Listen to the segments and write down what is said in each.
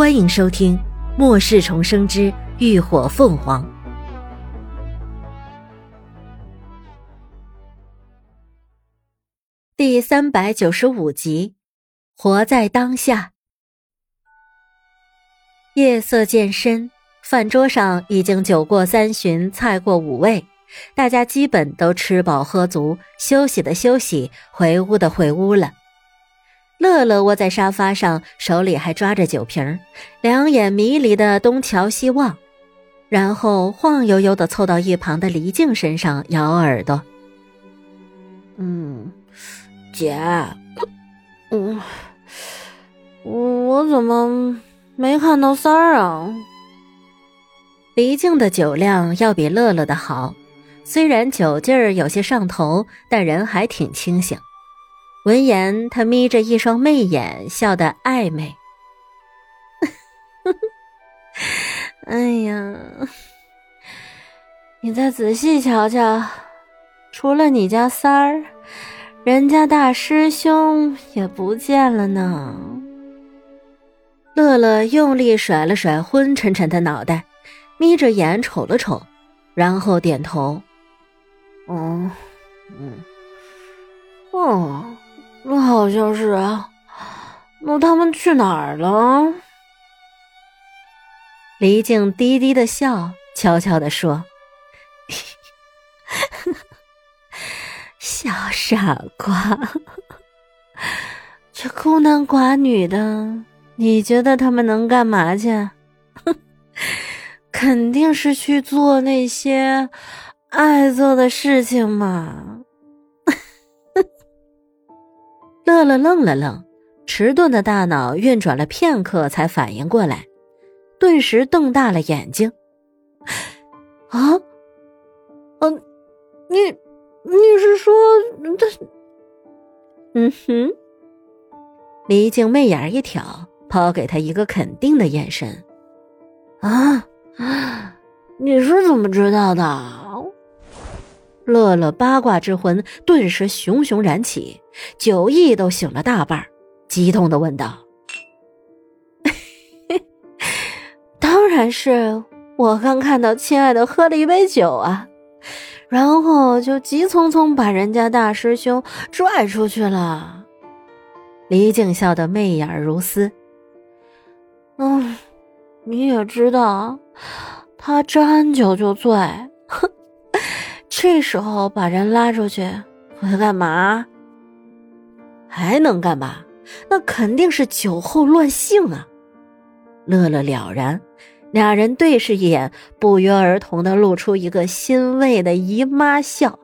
欢迎收听《末世重生之浴火凤凰》第三百九十五集。活在当下。夜色渐深，饭桌上已经酒过三巡，菜过五味，大家基本都吃饱喝足，休息的休息，回屋的回屋了。乐乐窝在沙发上，手里还抓着酒瓶，两眼迷离的东瞧西望，然后晃悠悠的凑到一旁的黎静身上咬耳朵：“嗯，姐，嗯。”我怎么没看到三儿啊？黎静的酒量要比乐乐的好，虽然酒劲儿有些上头，但人还挺清醒。闻言，他眯着一双媚眼，笑得暧昧。哎呀，你再仔细瞧瞧，除了你家三儿，人家大师兄也不见了呢。乐乐用力甩了甩昏沉沉的脑袋，眯着眼瞅了瞅，然后点头：“嗯，嗯，哦，那好像是啊。那他们去哪儿了？”黎静低低的笑，悄悄的说：“小傻瓜，这孤男寡女的。”你觉得他们能干嘛去？肯定是去做那些爱做的事情嘛。乐乐愣了愣，迟钝的大脑运转了片刻，才反应过来，顿时瞪大了眼睛。啊，嗯，你你是说他？嗯哼，黎静媚眼一挑。抛给他一个肯定的眼神，啊，你是怎么知道的？乐乐八卦之魂顿时熊熊燃起，酒意都醒了大半，激动的问道：“当然是我刚看到亲爱的喝了一杯酒啊，然后就急匆匆把人家大师兄拽出去了。”李静笑得媚眼如丝。嗯，你也知道，他沾酒就醉，这时候把人拉出去会干嘛？还能干嘛？那肯定是酒后乱性啊！乐乐了然，俩人对视一眼，不约而同的露出一个欣慰的姨妈笑。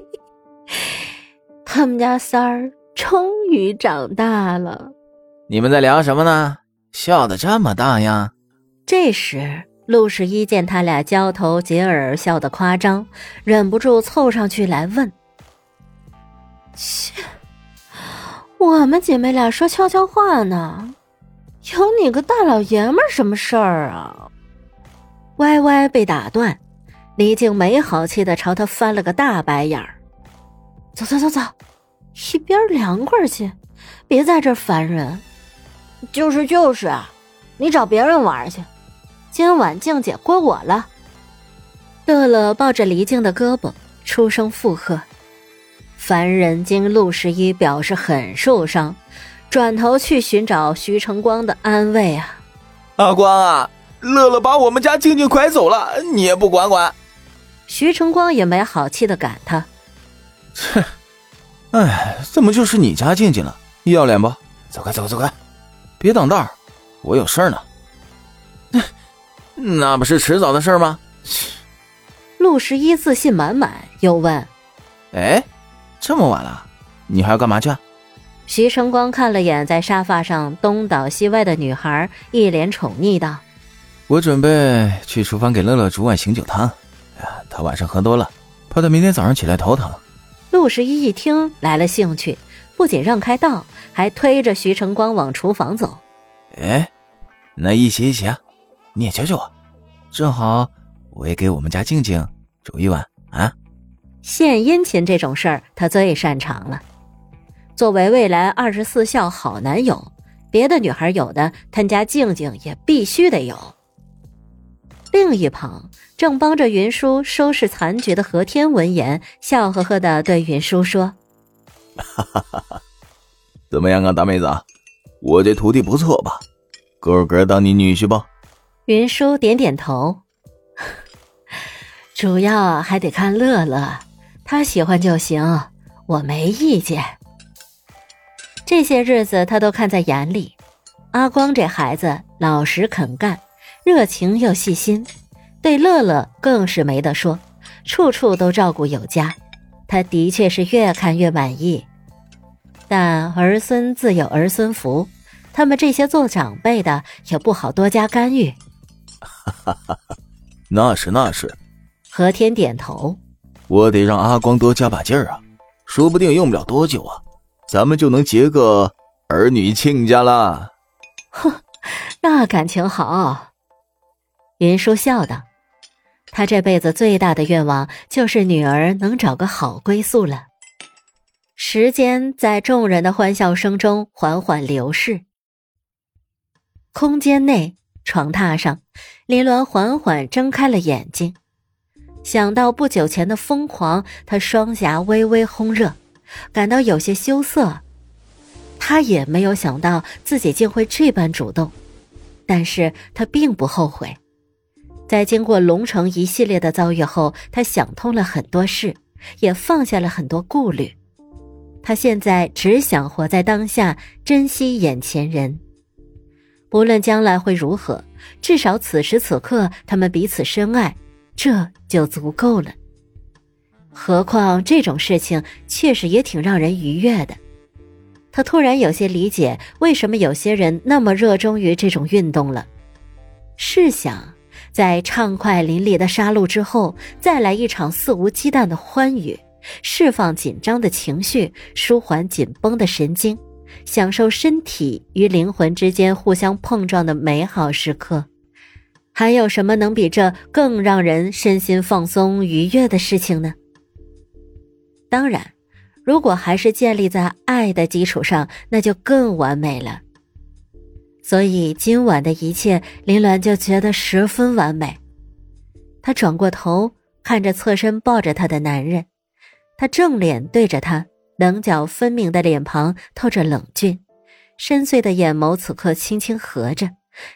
他们家三儿终于长大了。你们在聊什么呢？笑的这么大呀！这时，陆十一见他俩交头接耳，笑得夸张，忍不住凑上去来问：“切，我们姐妹俩说悄悄话呢，有你个大老爷们什么事儿啊？”歪歪被打断，李静没好气的朝他翻了个大白眼儿：“走走走走，一边凉快去，别在这烦人。”就是就是啊，你找别人玩去，今晚静姐归我了。乐乐抱着黎静的胳膊，出声附和。凡人经陆十一表示很受伤，转头去寻找徐成光的安慰啊。阿光啊，乐乐把我们家静静拐走了，你也不管管。徐成光也没好气的赶他。切，哎，怎么就是你家静静了？要脸不？走开，走开，走开。别挡道我有事儿呢。那那不是迟早的事吗？陆十一自信满满，又问：“哎，这么晚了，你还要干嘛去？”徐成光看了眼在沙发上东倒西歪的女孩，一脸宠溺道：“我准备去厨房给乐乐煮碗醒酒汤。呀，他晚上喝多了，怕他明天早上起来头疼。”陆十一一听来了兴趣。不仅让开道，还推着徐成光往厨房走。哎，那一起一起啊！你也教教我，正好我也给我们家静静煮一碗啊！献殷勤这种事儿，他最擅长了。作为未来二十四孝好男友，别的女孩有的，他家静静也必须得有。另一旁正帮着云舒收拾残局的何天闻言，笑呵呵的对云舒说：“哈哈哈哈，怎么样啊，大妹子？我这徒弟不错吧？够格当你女婿不？”云舒点点头，主要还得看乐乐，他喜欢就行，我没意见。这些日子他都看在眼里，阿光这孩子老实肯干，热情又细心，对乐乐更是没得说，处处都照顾有加，他的确是越看越满意。但儿孙自有儿孙福，他们这些做长辈的也不好多加干预。哈哈哈！那是那是，何天点头。我得让阿光多加把劲儿啊，说不定用不了多久啊，咱们就能结个儿女亲家啦。哼，那感情好。云舒笑道：“他这辈子最大的愿望就是女儿能找个好归宿了。”时间在众人的欢笑声中缓缓流逝。空间内。床榻上，林鸾缓缓睁开了眼睛，想到不久前的疯狂，他双颊微微烘热，感到有些羞涩。他也没有想到自己竟会这般主动，但是他并不后悔。在经过龙城一系列的遭遇后，他想通了很多事，也放下了很多顾虑。他现在只想活在当下，珍惜眼前人。不论将来会如何，至少此时此刻他们彼此深爱，这就足够了。何况这种事情确实也挺让人愉悦的。他突然有些理解为什么有些人那么热衷于这种运动了。试想，在畅快淋漓的杀戮之后，再来一场肆无忌惮的欢愉，释放紧张的情绪，舒缓紧绷的神经。享受身体与灵魂之间互相碰撞的美好时刻，还有什么能比这更让人身心放松愉悦的事情呢？当然，如果还是建立在爱的基础上，那就更完美了。所以今晚的一切，林鸾就觉得十分完美。他转过头，看着侧身抱着他的男人，他正脸对着他。棱角分明的脸庞透着冷峻，深邃的眼眸此刻轻轻合着，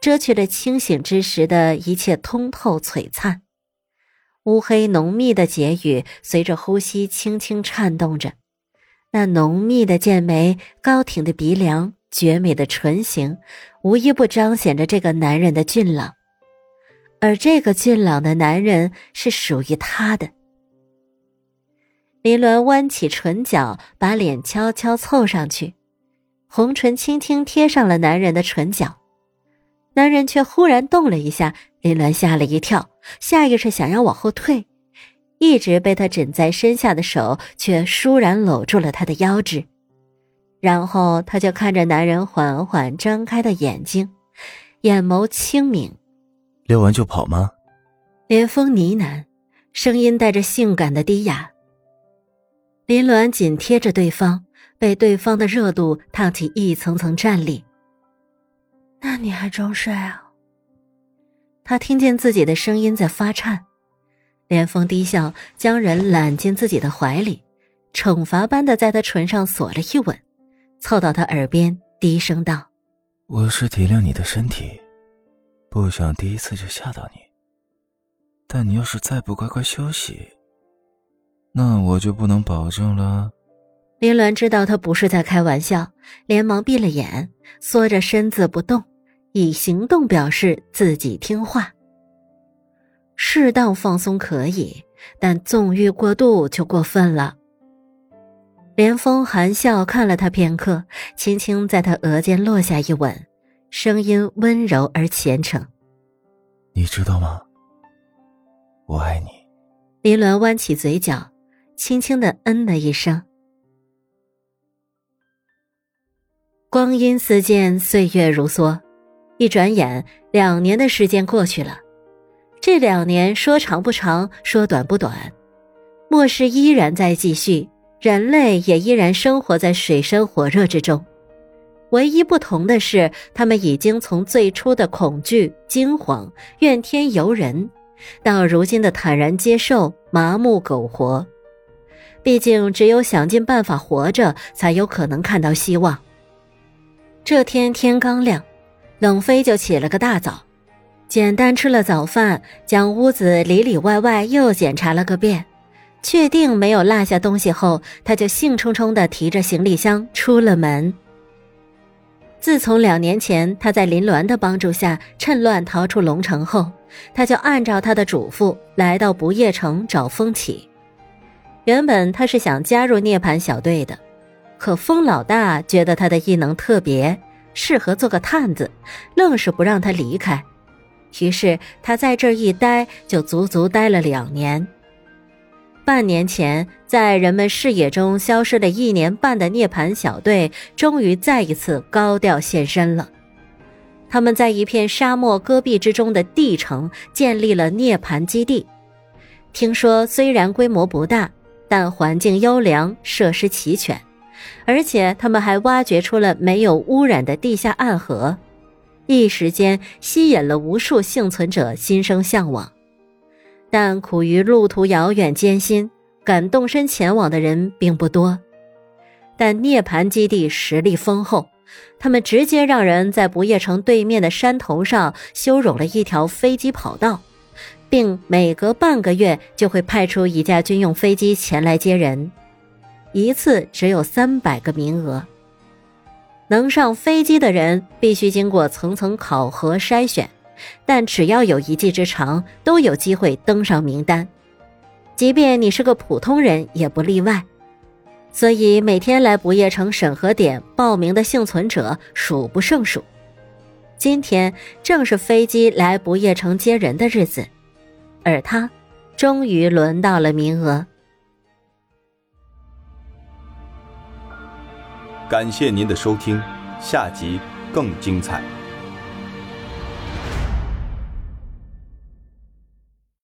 遮去了清醒之时的一切通透璀璨。乌黑浓密的睫羽随着呼吸轻轻颤动着，那浓密的剑眉、高挺的鼻梁、绝美的唇形，无一不彰显着这个男人的俊朗。而这个俊朗的男人是属于他的。林鸾弯起唇角，把脸悄悄凑上去，红唇轻轻贴上了男人的唇角。男人却忽然动了一下，林鸾吓了一跳，下意识想要往后退，一直被他枕在身下的手却倏然搂住了他的腰肢。然后他就看着男人缓缓睁开的眼睛，眼眸清明。溜完就跑吗？连峰呢喃，声音带着性感的低哑。林鸾紧贴着对方，被对方的热度烫起一层层战栗。那你还装睡啊？他听见自己的声音在发颤，连峰低笑，将人揽进自己的怀里，惩罚般的在他唇上锁了一吻，凑到他耳边低声道：“我是体谅你的身体，不想第一次就吓到你。但你要是再不乖乖休息……”那我就不能保证了。林鸾知道他不是在开玩笑，连忙闭了眼，缩着身子不动，以行动表示自己听话。适当放松可以，但纵欲过度就过分了。连峰含笑看了他片刻，轻轻在他额间落下一吻，声音温柔而虔诚：“你知道吗？我爱你。”林鸾弯起嘴角。轻轻的嗯了一声。光阴似箭，岁月如梭，一转眼，两年的时间过去了。这两年说长不长，说短不短，末世依然在继续，人类也依然生活在水深火热之中。唯一不同的是，他们已经从最初的恐惧、惊慌、怨天尤人，到如今的坦然接受、麻木苟活。毕竟，只有想尽办法活着，才有可能看到希望。这天天刚亮，冷飞就起了个大早，简单吃了早饭，将屋子里里外外又检查了个遍，确定没有落下东西后，他就兴冲冲地提着行李箱出了门。自从两年前他在林鸾的帮助下趁乱逃出龙城后，他就按照他的嘱咐来到不夜城找风起。原本他是想加入涅槃小队的，可风老大觉得他的异能特别，适合做个探子，愣是不让他离开。于是他在这一待就足足待了两年。半年前，在人们视野中消失了一年半的涅槃小队，终于再一次高调现身了。他们在一片沙漠戈壁之中的地城建立了涅槃基地。听说虽然规模不大，但环境优良，设施齐全，而且他们还挖掘出了没有污染的地下暗河，一时间吸引了无数幸存者心生向往。但苦于路途遥远艰辛，敢动身前往的人并不多。但涅槃基地实力丰厚，他们直接让人在不夜城对面的山头上修容了一条飞机跑道。并每隔半个月就会派出一架军用飞机前来接人，一次只有三百个名额。能上飞机的人必须经过层层考核筛选，但只要有一技之长，都有机会登上名单。即便你是个普通人，也不例外。所以每天来不夜城审核点报名的幸存者数不胜数。今天正是飞机来不夜城接人的日子。而他，终于轮到了名额。感谢您的收听，下集更精彩。